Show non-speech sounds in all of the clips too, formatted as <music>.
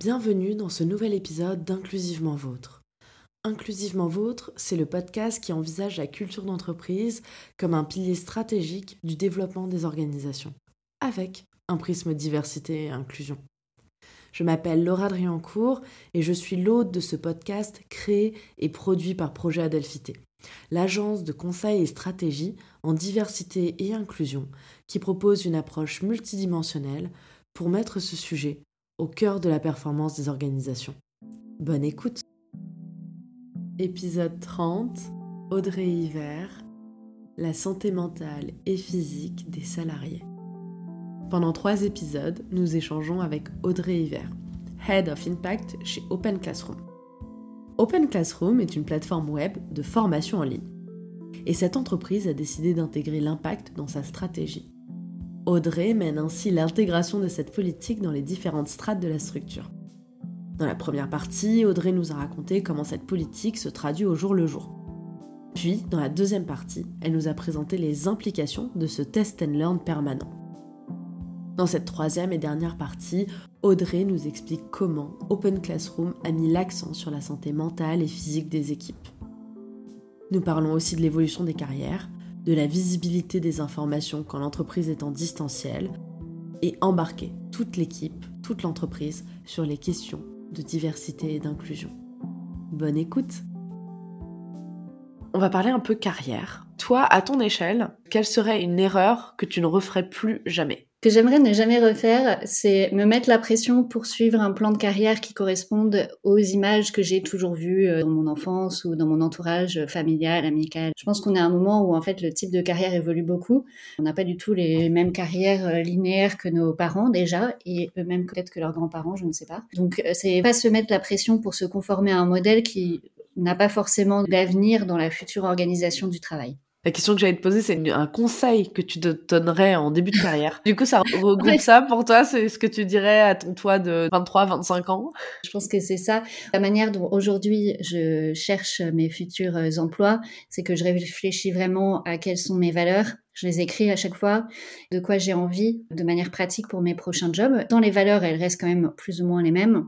Bienvenue dans ce nouvel épisode d'Inclusivement Vôtre. Inclusivement Vôtre, c'est le podcast qui envisage la culture d'entreprise comme un pilier stratégique du développement des organisations, avec un prisme diversité et inclusion. Je m'appelle Laura Driancourt et je suis l'hôte de ce podcast créé et produit par Projet Adelphité, l'agence de conseil et stratégie en diversité et inclusion qui propose une approche multidimensionnelle pour mettre ce sujet au cœur de la performance des organisations. Bonne écoute Épisode 30 Audrey Hiver La santé mentale et physique des salariés. Pendant trois épisodes, nous échangeons avec Audrey Hiver, Head of Impact chez Open Classroom. Open Classroom est une plateforme web de formation en ligne. Et cette entreprise a décidé d'intégrer l'impact dans sa stratégie. Audrey mène ainsi l'intégration de cette politique dans les différentes strates de la structure. Dans la première partie, Audrey nous a raconté comment cette politique se traduit au jour le jour. Puis, dans la deuxième partie, elle nous a présenté les implications de ce test and learn permanent. Dans cette troisième et dernière partie, Audrey nous explique comment Open Classroom a mis l'accent sur la santé mentale et physique des équipes. Nous parlons aussi de l'évolution des carrières, de la visibilité des informations quand l'entreprise est en distanciel, et embarquer toute l'équipe, toute l'entreprise sur les questions de diversité et d'inclusion. Bonne écoute On va parler un peu carrière. Toi, à ton échelle, quelle serait une erreur que tu ne referais plus jamais? Que j'aimerais ne jamais refaire, c'est me mettre la pression pour suivre un plan de carrière qui corresponde aux images que j'ai toujours vues euh, dans mon enfance ou dans mon entourage familial, amical. Je pense qu'on est à un moment où en fait le type de carrière évolue beaucoup. On n'a pas du tout les mêmes carrières euh, linéaires que nos parents déjà et eux-mêmes peut-être que leurs grands-parents, je ne sais pas. Donc euh, c'est pas se mettre la pression pour se conformer à un modèle qui n'a pas forcément d'avenir dans la future organisation du travail. La question que j'allais te poser, c'est un conseil que tu te donnerais en début de carrière. du coup, ça <laughs> regroupe ça pour toi, c'est ce que tu dirais à ton toi de 23, 25 ans? Je pense que c'est ça. La manière dont aujourd'hui je cherche mes futurs euh, emplois, c'est que je réfléchis vraiment à quelles sont mes valeurs. Je les écris à chaque fois, de quoi j'ai envie de manière pratique pour mes prochains jobs. Tant les valeurs, elles restent quand même plus ou moins les mêmes,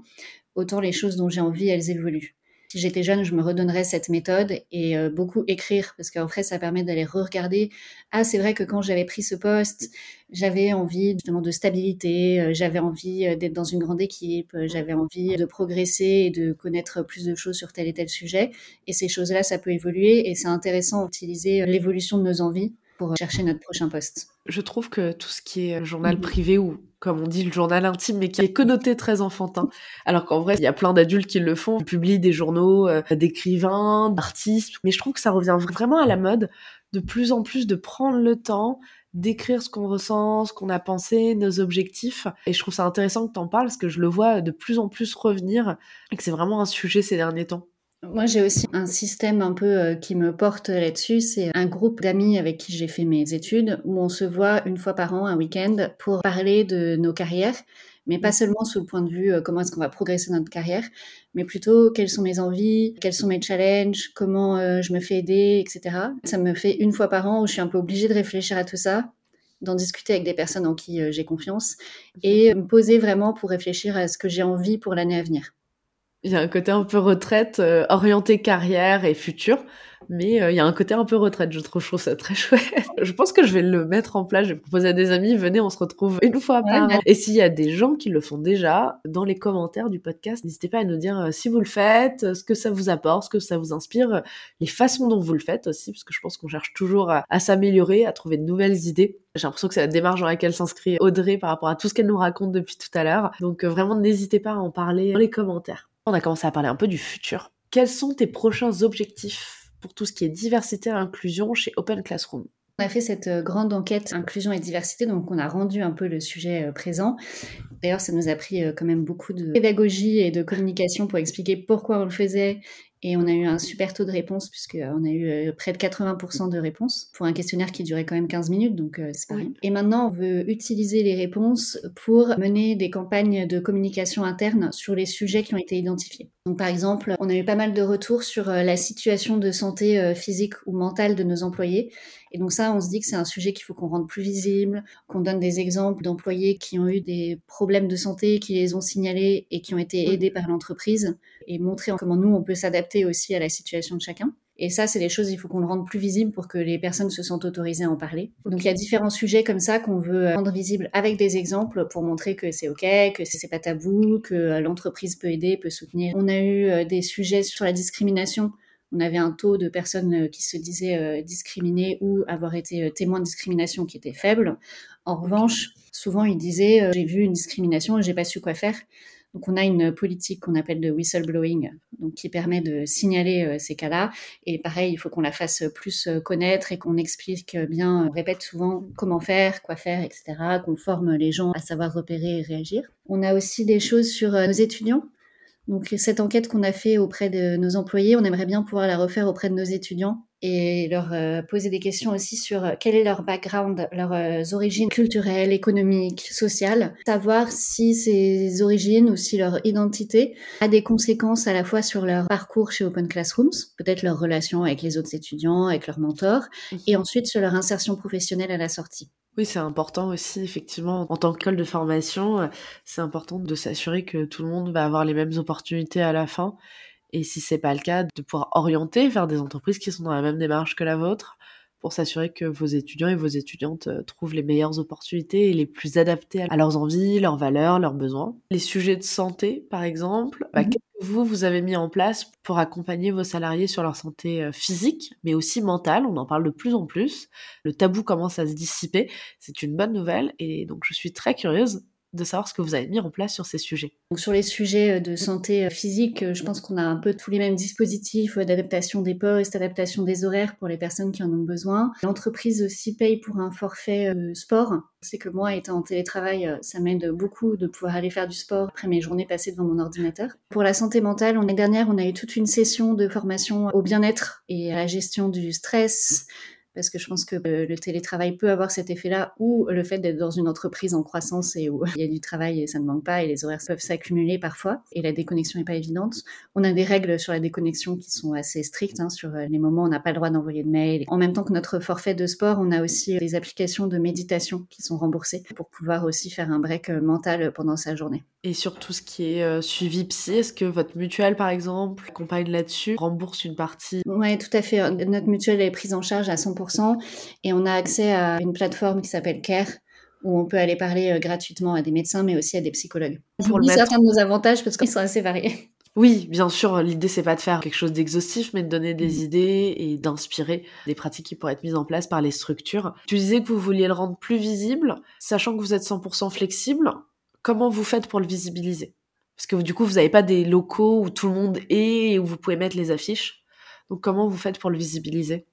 autant les choses dont j'ai envie, elles évoluent si j'étais jeune, je me redonnerais cette méthode et euh, beaucoup écrire parce qu'en fait, ça permet d'aller re-regarder. Ah, c'est vrai que quand j'avais pris ce poste, j'avais envie justement de stabilité, euh, j'avais envie euh, d'être dans une grande équipe, j'avais envie de progresser et de connaître plus de choses sur tel et tel sujet. Et ces choses-là, ça peut évoluer et c'est intéressant d'utiliser l'évolution de nos envies pour chercher notre prochain poste. Je trouve que tout ce qui est journal mhm. privé ou comme on dit le journal intime, mais qui est connoté très enfantin, alors qu'en vrai il y a plein d'adultes qui le font, publient des journaux euh, d'écrivains, d'artistes, mais je trouve que ça revient vraiment à la mode de plus en plus de prendre le temps d'écrire ce qu'on ressent, ce qu'on a pensé, nos objectifs. Et je trouve ça intéressant que tu en parles parce que je le vois de plus en plus revenir et que c'est vraiment un sujet ces derniers temps. Moi, j'ai aussi un système un peu euh, qui me porte là-dessus. C'est un groupe d'amis avec qui j'ai fait mes études où on se voit une fois par an, un week-end, pour parler de nos carrières, mais pas seulement sous le point de vue euh, comment est-ce qu'on va progresser dans notre carrière, mais plutôt quelles sont mes envies, quels sont mes challenges, comment euh, je me fais aider, etc. Ça me fait une fois par an où je suis un peu obligée de réfléchir à tout ça d'en discuter avec des personnes en qui j'ai confiance et me poser vraiment pour réfléchir à ce que j'ai envie pour l'année à venir. Il y a un côté un peu retraite, euh, orienté carrière et futur, mais euh, il y a un côté un peu retraite, je trouve, je trouve ça très <laughs> chouette. je pense que je vais le mettre en place, je vais proposer à des amis, venez, on se retrouve une fois par an. Et s'il y a des gens qui le font déjà, dans les commentaires du podcast, n'hésitez pas à nous dire euh, si vous le faites, ce que ça vous apporte, ce que ça vous inspire, les façons dont vous le faites aussi, parce que je pense qu'on cherche toujours à, à s'améliorer, à trouver de nouvelles idées. J'ai l'impression que c'est la démarche dans laquelle s'inscrit Audrey par rapport à tout ce qu'elle nous raconte depuis tout à l'heure. Donc vraiment, n'hésitez pas à en parler dans les commentaires. On a commencé à parler un peu du futur. Quels sont tes prochains objectifs pour tout ce qui est diversité et inclusion chez Open Classroom? On a fait cette euh, grande enquête inclusion et diversité, donc on a rendu un peu le sujet euh, présent. D'ailleurs, ça nous a pris euh, quand même beaucoup de pédagogie et de communication pour expliquer pourquoi on le faisait et on a eu un super taux de réponse, puisqu'on a eu euh, près de 80% de réponses pour un questionnaire qui durait quand même 15 minutes, donc euh, c'est pas rien. Et maintenant, on veut utiliser les réponses pour mener des campagnes de communication interne sur les sujets qui ont été identifiés. Donc, par exemple, on a eu pas mal de retours sur euh, la situation de santé physique ou mentale de nos employés. Et donc ça, on se dit que c'est un sujet qu'il faut qu'on rende plus visible, qu'on donne des exemples d'employés qui ont eu des problèmes de santé qui les ont signalés et qui ont été aidés par l'entreprise et montrer comment nous, on peut s'adapter aussi à la situation de chacun. Et ça, c'est des choses, il faut qu'on le rende plus visible pour que les personnes se sentent autorisées à en parler. Donc il y a différents sujets comme ça qu'on veut rendre visibles avec des exemples pour montrer que c'est OK, que c'est pas tabou, que l'entreprise peut aider, peut soutenir. On a eu euh, des sujets sur la discrimination. On avait un taux de personnes euh, qui se disaient euh, discriminées ou avoir été témoins de discrimination qui était faible. En revanche, souvent ils disaient j'ai vu une discrimination et j'ai pas su quoi faire. Donc on a une politique qu'on appelle de whistleblowing, donc qui permet de signaler euh, ces cas-là. Et pareil, il faut qu'on la fasse plus euh, connaître et qu'on explique bien, on répète souvent comment faire, quoi faire, etc. Qu'on forme les gens à savoir repérer et réagir. On a aussi des choses sur euh, nos étudiants. Donc cette enquête qu'on a fait auprès de nos employés, on aimerait bien pouvoir la refaire auprès de nos étudiants et leur euh, poser des questions aussi sur euh, quel est leur background, leurs euh, origines culturelles, économiques, sociales, savoir si ces origines ou si leur identité a des conséquences à la fois sur leur parcours chez Open Classrooms, peut-être leur relation avec les autres étudiants, avec leurs mentors, mhm. et ensuite sur leur insertion professionnelle à la sortie. Oui, c'est important aussi, effectivement, en tant qu'école de formation, c'est important de s'assurer que tout le monde va avoir les mêmes opportunités à la fin et si c'est pas le cas, de pouvoir orienter vers des entreprises qui sont dans la même démarche que la vôtre pour s'assurer que vos étudiants et vos étudiantes euh, trouvent les meilleures opportunités et les plus adaptées à leurs envies, leurs valeurs, leurs besoins. Les sujets de santé, par exemple, bah, mhm. qu'est-ce que vous, vous avez mis en place pour accompagner vos salariés sur leur santé euh, physique, mais aussi mentale? On en parle de plus en plus. Le tabou commence à se dissiper. C'est une bonne nouvelle et donc je suis très curieuse de savoir ce que vous avez mis en place sur ces sujets. Sur les sujets euh, de santé euh, physique, euh, je pense qu'on a un peu tous les mêmes dispositifs d'adaptation des postes, adaptation des horaires pour les personnes qui en ont besoin. L'entreprise aussi paye pour un forfait sport. C'est que moi, étant en télétravail, ça m'aide beaucoup de pouvoir aller faire du sport après mes journées passées devant mon ordinateur. Pour la santé mentale, l'année dernière, on a eu toute une session de formation au bien-être et à la gestion du stress, parce que je pense que euh, le télétravail peut avoir cet effet-là, ou le fait d'être dans une entreprise en croissance et où il y a du travail et ça ne manque pas, et les horaires peuvent s'accumuler parfois, et la déconnexion n'est pas évidente. On a des règles sur la déconnexion qui sont assez strictes, hein, sur euh, les moments où on n'a pas le droit d'envoyer de mail. En même temps que notre forfait de sport, on a aussi des applications de méditation qui sont remboursées pour pouvoir aussi faire un break euh, mental pendant sa journée. Et sur tout ce qui est suivi psy, est-ce que votre mutuelle, par exemple, accompagne là-dessus, rembourse une partie? Oui, tout à fait. Notre mutuelle est prise en charge à 100% et on a accès à une plateforme qui s'appelle Care où on peut aller parler euh, gratuitement à des médecins mais aussi à des psychologues. Pour le certains de nos avantages parce qu'ils sont assez variés. Oui, bien sûr, l'idée c'est pas de faire quelque chose d'exhaustif, mais de donner des mm. idées et d'inspirer des pratiques qui pourraient être mises en place par les structures. Tu disais que vous vouliez le rendre plus visible, sachant que vous êtes 100% flexible. Comment vous faites pour le visibiliser? Parce que du coup, vous n'avez pas des locaux où tout le monde est et où vous pouvez mettre les affiches. Donc comment vous faites pour le visibiliser?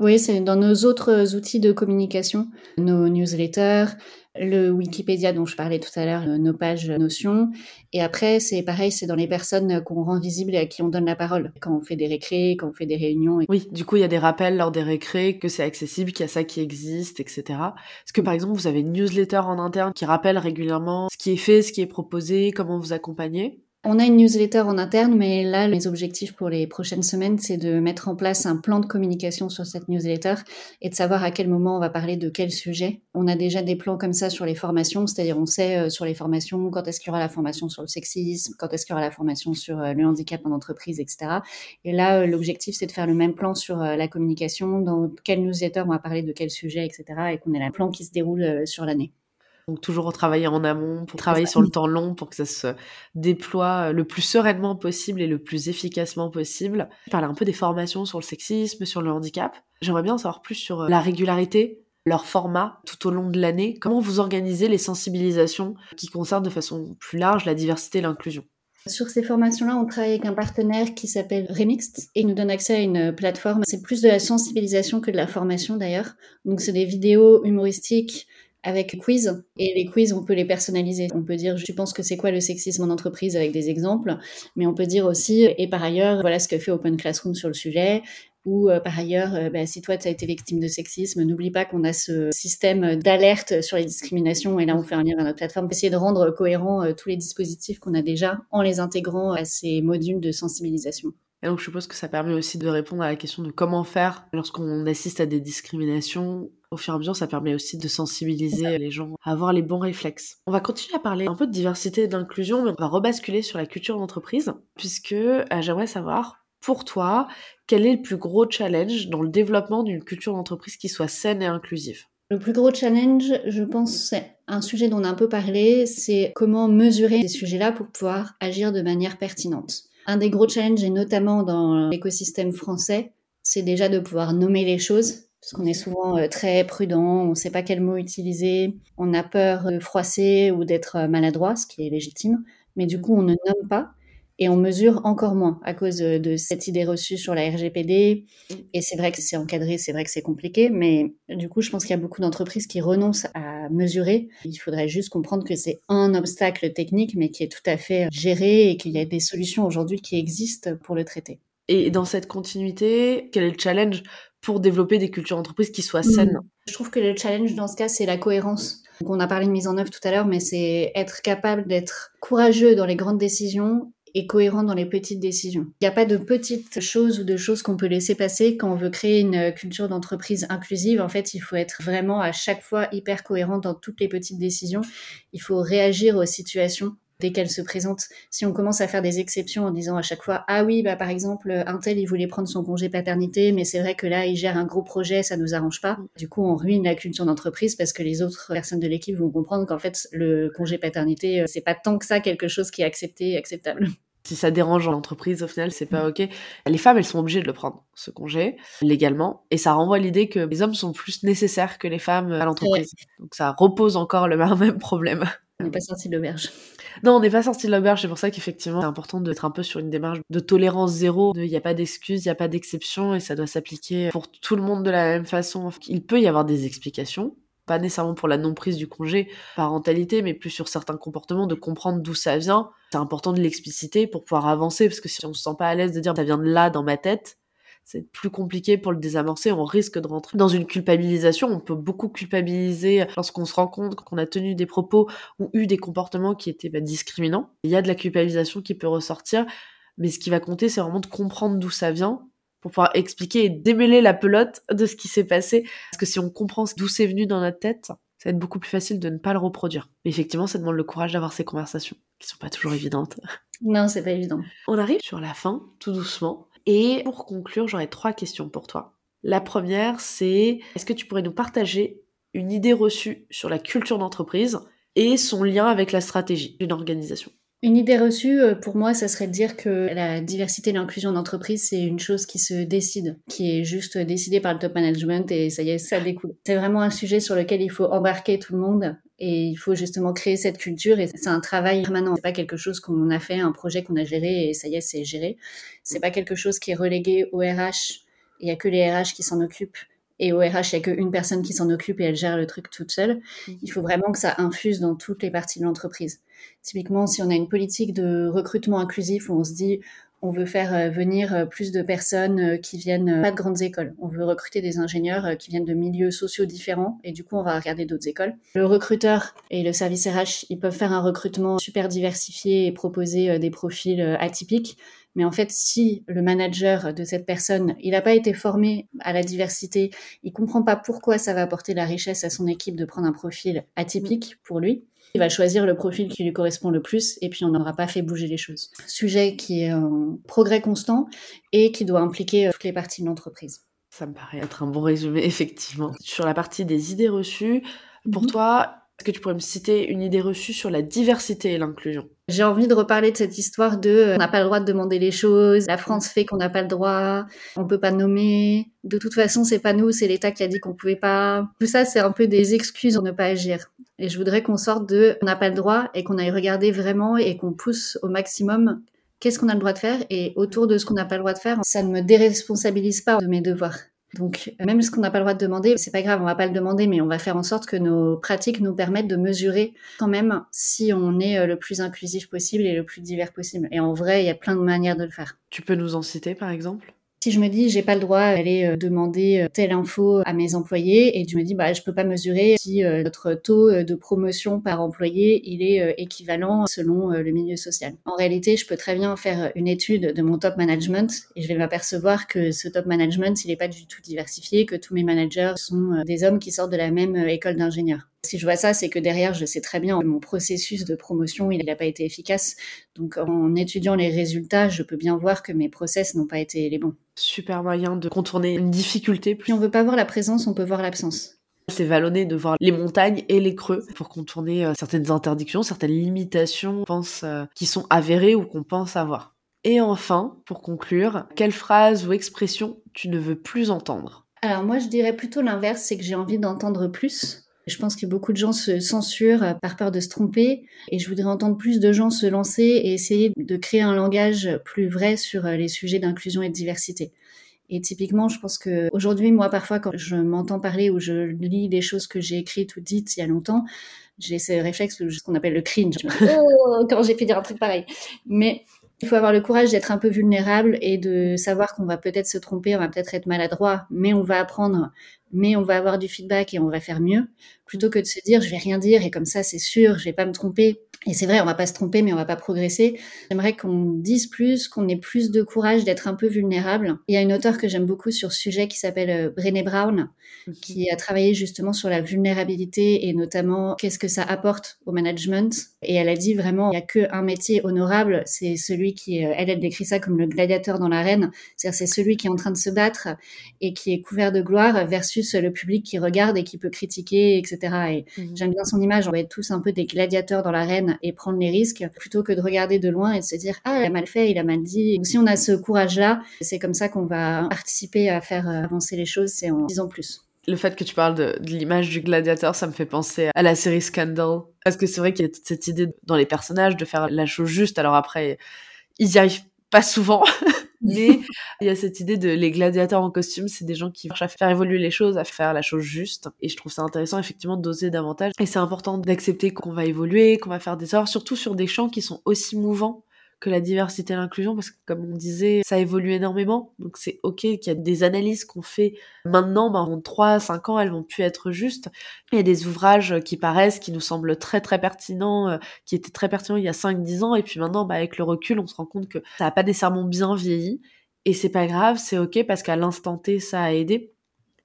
Oui, c'est dans nos autres outils de communication, nos newsletters, le Wikipédia dont je parlais tout à l'heure, nos pages Notion. Et après, c'est pareil, c'est dans les personnes qu'on rend visibles et à qui on donne la parole. Quand on fait des récrés, quand on fait des réunions. Oui, du coup, il y a des rappels lors des récrés que c'est accessible, qu'il y a ça qui existe, etc. Est-ce que par exemple, vous avez une newsletter en interne qui rappelle régulièrement ce qui est fait, ce qui est proposé, comment vous accompagnez? On a une newsletter en interne, mais là, les objectifs pour les prochaines semaines, c'est de mettre en place un plan de communication sur cette newsletter et de savoir à quel moment on va parler de quel sujet. On a déjà des plans comme ça sur les formations, c'est-à-dire on sait euh, sur les formations quand est-ce qu'il y aura la formation sur le sexisme, quand est-ce qu'il y aura la formation sur euh, le handicap en entreprise, etc. Et là, euh, l'objectif, c'est de faire le même plan sur la communication, dans quelle newsletter on va parler de quel sujet, etc. et qu'on ait un plan qui se déroule sur l'année. Donc toujours travailler en amont, pour travailler sur le temps long pour que ça se déploie le plus sereinement possible et le plus efficacement possible. Parler un peu des formations sur le sexisme, sur le handicap. J'aimerais bien en savoir plus sur euh, la régularité, leur format tout au long de l'année. Comment vous organisez les sensibilisations qui concernent de façon plus large la diversité et l'inclusion? Sur ces formations-là, on travaille avec un partenaire qui s'appelle Remixed et il nous donne accès à une plateforme. C'est plus de la sensibilisation que de la formation d'ailleurs. Donc c'est des vidéos humoristiques avec quiz. Et les quiz, on peut les personnaliser. On peut dire, je pense que c'est quoi le sexisme en entreprise avec des exemples, mais on peut dire aussi, et par ailleurs, voilà ce que fait Open Classroom sur le sujet. Ou euh, par ailleurs, euh, bah, si toi tu as été victime de sexisme, n'oublie pas qu'on a ce système d'alerte sur les discriminations. Et là, on fait un lien vers notre plateforme. Essayer de rendre cohérent euh, tous les dispositifs qu'on a déjà en les intégrant à ces modules de sensibilisation. Et donc je suppose que ça permet aussi de répondre à la question de comment faire lorsqu'on assiste à des discriminations. Au fur et à mesure, ça permet aussi de sensibiliser les gens à avoir les bons réflexes. On va continuer à parler un peu de diversité et d'inclusion, mais on va rebasculer sur la culture d'entreprise, puisque euh, j'aimerais savoir, pour toi, quel est le plus gros challenge dans le développement d'une culture d'entreprise qui soit saine et inclusive? Le plus gros challenge, je pense, c'est un sujet dont on a un peu parlé, c'est comment mesurer ces sujets-là pour pouvoir agir de manière pertinente. Un des gros challenges, et notamment dans l'écosystème français, c'est déjà de pouvoir nommer les choses, parce qu'on est souvent euh, très prudent, on ne sait pas quel mot utiliser, on a peur de froisser ou d'être euh, maladroit, ce qui est légitime, mais du coup on ne nomme pas et on mesure encore moins à cause de, cette idée reçue sur la RGPD. Et c'est vrai que c'est encadré, c'est vrai que c'est compliqué, mais du coup, je pense qu'il y a beaucoup d'entreprises qui renoncent à mesurer. Il faudrait juste comprendre que c'est un obstacle technique, mais qui est tout à fait géré et qu'il y a des solutions aujourd'hui qui existent pour le traiter. Et dans cette continuité, quel est le challenge pour développer des cultures d'entreprise qui soient saines? Je trouve que le challenge dans ce cas, c'est la cohérence. Donc on a parlé de mise en œuvre tout à l'heure, mais c'est être capable d'être courageux dans les grandes décisions et cohérent dans les petites décisions. Il n'y a pas de petites choses ou de choses qu'on peut laisser passer quand on veut créer une culture d'entreprise inclusive. En fait, il faut être vraiment à chaque fois hyper cohérent dans toutes les petites décisions. Il faut réagir aux situations dès qu'elles se présentent. Si on commence à faire des exceptions en disant à chaque fois ah oui bah par exemple un tel il voulait prendre son congé paternité mais c'est vrai que là il gère un gros projet ça nous arrange pas. Du coup on ruine la culture d'entreprise parce que les autres personnes de l'équipe vont comprendre qu'en fait le congé paternité euh, c'est pas tant que ça quelque chose qui est accepté acceptable si ça dérange l'entreprise, au final, c'est pas ok. Les femmes, elles sont obligées de le prendre, ce congé, légalement. Et ça renvoie l'idée que les hommes sont plus nécessaires que les femmes à l'entreprise. Donc ça repose encore le <laughs> même problème. On n'est pas sorti de l'auberge. Non, on n'est pas sorti de l'auberge. C'est pour ça qu'effectivement, c'est important d'être un peu sur une démarche de tolérance zéro. Il n'y a pas d'excuses, il n'y a pas d'exception et ça doit s'appliquer pour tout le monde de la même façon. Il peut y avoir des explications, pas nécessairement pour la non-prise du congé parentalité, mais plus sur certains comportements, de comprendre d'où ça vient. C'est important de l'expliciter pour pouvoir avancer, parce que si on se sent pas à l'aise de dire ça vient de là dans ma tête, c'est plus compliqué pour le désamorcer, on risque de rentrer dans une culpabilisation, on peut beaucoup culpabiliser lorsqu'on se rend compte qu'on a tenu des propos ou eu des comportements qui étaient bah, discriminants. Il y a de la culpabilisation qui peut ressortir, mais ce qui va compter, c'est vraiment de comprendre d'où ça vient pour pouvoir expliquer et démêler la pelote de ce qui s'est passé. Parce que si on comprend d'où c'est venu dans notre tête, ça va être beaucoup plus facile de ne pas le reproduire. Mais effectivement, ça demande le courage d'avoir ces conversations, qui sont pas toujours évidentes. <laughs> Non, c'est pas évident. On arrive sur la fin, tout doucement. Et pour conclure, j'aurais trois questions pour toi. La première, c'est est-ce que tu pourrais nous partager une idée reçue sur la culture d'entreprise et son lien avec la stratégie d'une organisation? Une idée reçue, euh, pour moi, ça serait de dire que la diversité et l'inclusion d'entreprise, c'est une chose qui se décide, qui est juste décidée par le top management et ça y est, ça découle. C'est vraiment un sujet sur lequel il faut embarquer tout le monde et il faut justement créer cette culture et c'est un travail permanent. C'est pas quelque chose qu'on a fait, un projet qu'on a géré et ça y est, c'est géré. C'est pas quelque chose qui est relégué au RH. Il y a que les RH qui s'en occupent et au RH, il n'y a qu'une personne qui s'en occupe et elle gère le truc toute seule. Mhm. Il faut vraiment que ça infuse dans toutes les parties de l'entreprise. Typiquement, si on a une politique de recrutement inclusif où on se dit on veut faire euh, venir euh, plus de personnes euh, qui viennent pas de grandes écoles. On veut recruter des ingénieurs qui viennent de milieux sociaux différents et du coup on va regarder d'autres écoles. Le recruteur et le service RH, ils peuvent faire un recrutement super diversifié et proposer des profils atypiques. Mais en fait, si le manager de cette personne, il n'a pas été formé à la diversité, il comprend pas pourquoi ça va apporter la richesse à son équipe de prendre un profil atypique pour lui, il va choisir le profil qui lui correspond le plus et puis on n'aura pas fait bouger les choses. Sujet qui est en progrès constant et qui doit impliquer euh, toutes les parties de l'entreprise. Ça me paraît être un bon résumé, <laughs> effectivement. Sur la partie des idées reçues, pour mhm. toi, est-ce que tu pourrais me citer une idée reçue sur la diversité et l'inclusion? J'ai envie de reparler de cette histoire de euh, on n'a pas le droit de demander les choses, la France fait qu'on n'a pas le droit, on peut pas nommer, de toute façon c'est pas nous, c'est l'État qui a dit qu'on pouvait pas. Tout ça c'est un peu des excuses pour ne pas agir. Et je voudrais qu'on sorte de on n'a pas le droit et qu'on aille regarder vraiment et qu'on pousse au maximum qu'est-ce qu'on a le droit de faire et autour de ce qu'on n'a pas le droit de faire, ça ne me déresponsabilise pas de mes devoirs. Donc, même ce qu'on n'a pas le droit de demander, c'est pas grave, on va pas le demander, mais on va faire en sorte que nos pratiques nous permettent de mesurer quand même si on est euh, le plus inclusif possible et le plus divers possible. Et en vrai, il y a plein de manières de le faire. Tu peux nous en citer, par exemple? Si je me dis j'ai pas le droit d'aller euh, demander euh, telle info à mes employés et je me dis bah je peux pas mesurer si euh, notre taux de promotion par employé il est équivalent selon le milieu social. En réalité, je peux très bien faire une étude de mon top management et je vais m'apercevoir que ce top management il est pas du tout diversifié, que tous mes managers sont des hommes qui sortent de la même école d'ingénieur. Si je vois ça, c'est que derrière, je sais très bien mon processus de promotion, il n'a pas été efficace. Donc, en étudiant les résultats, je peux bien voir que mes process n'ont pas été les bons. Super moyen de contourner une difficulté. Si on veut pas voir la présence, on peut voir l'absence. C'est vallonné de voir les montagnes et les creux pour contourner euh, certaines interdictions, certaines limitations, pense, euh, qui sont avérées ou qu'on pense avoir. Et enfin, pour conclure, quelle phrase ou expression tu ne veux plus entendre? Alors moi, je dirais plutôt l'inverse, c'est que j'ai envie d'entendre plus. Je pense que beaucoup de gens se censurent par peur de se tromper et je voudrais entendre plus de gens se lancer et essayer de créer un langage plus vrai sur les sujets d'inclusion et de diversité. Et typiquement, je pense que aujourd'hui, moi, parfois, quand je m'entends parler ou je lis des choses que j'ai écrites ou dites il y a longtemps, j'ai ce réflexe, ce qu'on appelle le cringe. oh, quand j'ai pu dire un truc pareil. Mais il faut avoir le courage d'être un peu vulnérable et de savoir qu'on va peut-être se tromper, on va peut-être être maladroit, mais on va apprendre, mais on va avoir du feedback et on va faire mieux, plutôt que de se dire je vais rien dire et comme ça c'est sûr, je vais pas me tromper. Et c'est vrai, on va pas se tromper, mais on va pas progresser. J'aimerais qu'on dise plus, qu'on ait plus de courage d'être un peu vulnérable. Il y a une auteure que j'aime beaucoup sur ce sujet qui s'appelle euh, Brené Brown, qui a travaillé justement sur la vulnérabilité et notamment qu'est-ce que ça apporte au management. Et elle a dit vraiment, il y a qu'un métier honorable, c'est celui qui, euh, elle, elle décrit ça comme le gladiateur dans l'arène. C'est-à-dire, c'est celui qui est en train de se battre et qui est couvert de gloire versus le public qui regarde et qui peut critiquer, etc. Et mhm. j'aime bien son image. On va être tous un peu des gladiateurs dans l'arène et prendre les risques plutôt que de regarder de loin et de se dire ah il a mal fait, il a mal dit. si on a ce courage-là, c'est comme ça qu'on va participer à faire avancer les choses, c'est en disant plus. Le fait que tu parles de, l'image du gladiateur, ça me fait penser à la série Scandal. Parce que c'est vrai qu'il y a toute cette idée dans les personnages de faire la chose juste. Alors après, ils y arrivent pas souvent. <laughs> Mais <laughs> il y a cette idée de les gladiateurs en costume, c'est des gens qui cherchent à faire évoluer les choses, à faire la chose juste. Et je trouve ça intéressant effectivement d'oser davantage. Et c'est important d'accepter qu'on va évoluer, qu'on va faire des erreurs, surtout sur des champs qui sont aussi mouvants que la diversité et l'inclusion, parce que comme on disait, ça évolue énormément. Donc c'est ok qu'il y a des analyses qu'on fait maintenant, ben, en 3 5 ans, elles vont plus être justes. Il y a des ouvrages qui paraissent, qui nous semblent très très pertinents, euh, qui étaient très pertinents il y a 5-10 ans, et puis maintenant, ben, avec le recul, on se rend compte que ça n'a pas nécessairement bien vieilli. Et c'est pas grave, c'est ok parce qu'à l'instant T, ça a aidé.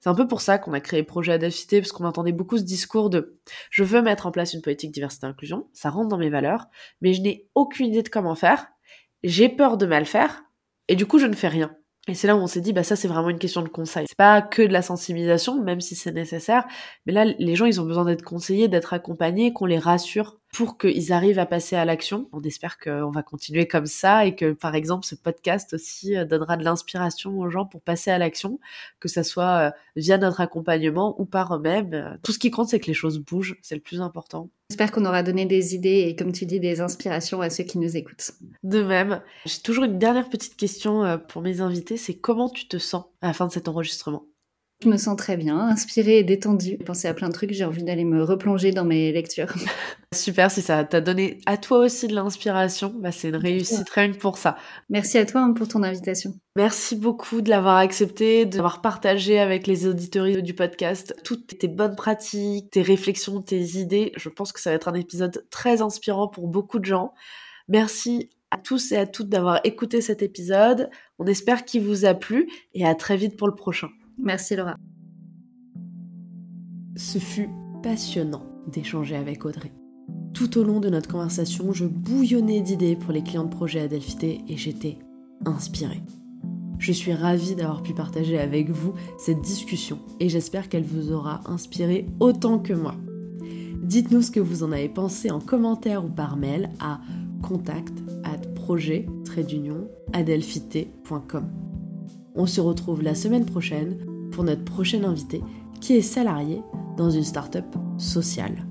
C'est un peu pour ça qu'on a créé Projet Adelphité, parce qu'on entendait beaucoup ce discours de je veux mettre en place une politique diversité inclusion, ça rentre dans mes valeurs, mais je n'ai aucune idée de comment faire, j'ai peur de mal faire, et du coup je ne fais rien. Et c'est là où on s'est dit, bah ça c'est vraiment une question de conseil. C'est pas que de la sensibilisation, même si c'est nécessaire, mais là les gens ils ont besoin d'être conseillés, d'être accompagnés, qu'on les rassure pour qu'ils arrivent à passer à l'action. On espère qu'on va continuer comme ça et que, par exemple, ce podcast aussi euh, donnera de l'inspiration aux gens pour passer à l'action, que ça soit euh, via notre accompagnement ou par eux-mêmes. Tout ce qui compte, c'est que les choses bougent, c'est le plus important. J'espère qu'on aura donné des idées et, comme tu dis, des inspirations à ceux qui nous écoutent. De même, j'ai toujours une dernière petite question euh, pour mes invités, c'est comment tu te sens à la fin de cet enregistrement? Je me sens très bien, inspirée et détendue. Pensé à plein de trucs, j'ai envie d'aller me replonger dans mes lectures. <laughs> Super, si ça t'a donné à toi aussi de l'inspiration, bah c'est une réussite rien que pour ça. Merci à toi hein, pour ton invitation. Merci beaucoup de l'avoir accepté, de l'avoir partagé avec les auditeurs du podcast toutes tes bonnes pratiques, tes réflexions, tes idées. Je pense que ça va être un épisode très inspirant pour beaucoup de gens. Merci à tous et à toutes d'avoir écouté cet épisode. On espère qu'il vous a plu et à très vite pour le prochain. Merci Laura. Ce fut passionnant d'échanger avec Audrey. Tout au long de notre conversation, je bouillonnais d'idées pour les clients de projet Adelphité et j'étais inspirée. Je suis ravie d'avoir pu partager avec vous cette discussion et j'espère qu'elle vous aura inspiré autant que moi. Dites-nous ce que vous en avez pensé en commentaire ou par mail à contact at projet on se retrouve la semaine prochaine pour notre prochain invité qui est salarié dans une start-up sociale.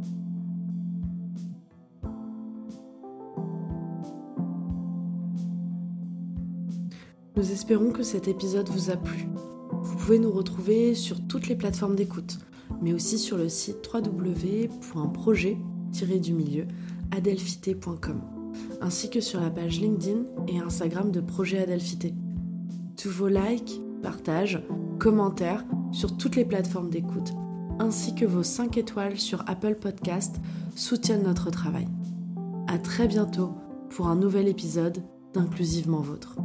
Nous espérons que cet épisode vous a plu. Vous pouvez nous retrouver sur toutes les plateformes d'écoute, mais aussi sur le site www.projet-du-milieu adelphité.com, ainsi que sur la page LinkedIn et Instagram de Projet Adelphité. Tous vos likes, partages, commentaires sur toutes les plateformes d'écoute, ainsi que vos 5 étoiles sur Apple Podcast soutiennent notre travail. À très bientôt pour un nouvel épisode d'Inclusivement Vôtre.